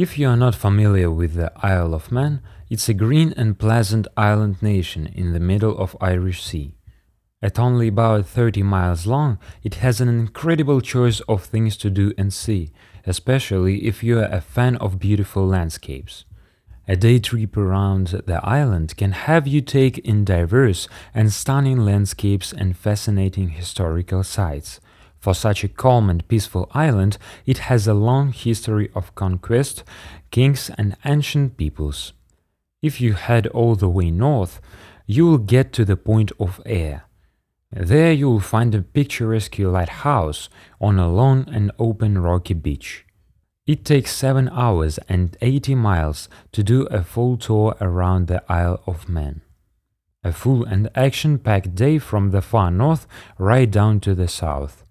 If you are not familiar with the Isle of Man, it's a green and pleasant island nation in the middle of Irish Sea. At only about 30 miles long, it has an incredible choice of things to do and see, especially if you are a fan of beautiful landscapes. A day trip around the island can have you take in diverse and stunning landscapes and fascinating historical sites. For such a calm and peaceful island, it has a long history of conquest, kings, and ancient peoples. If you head all the way north, you will get to the point of Ayre. There you will find a picturesque lighthouse on a lone and open rocky beach. It takes 7 hours and 80 miles to do a full tour around the Isle of Man. A full and action packed day from the far north right down to the south.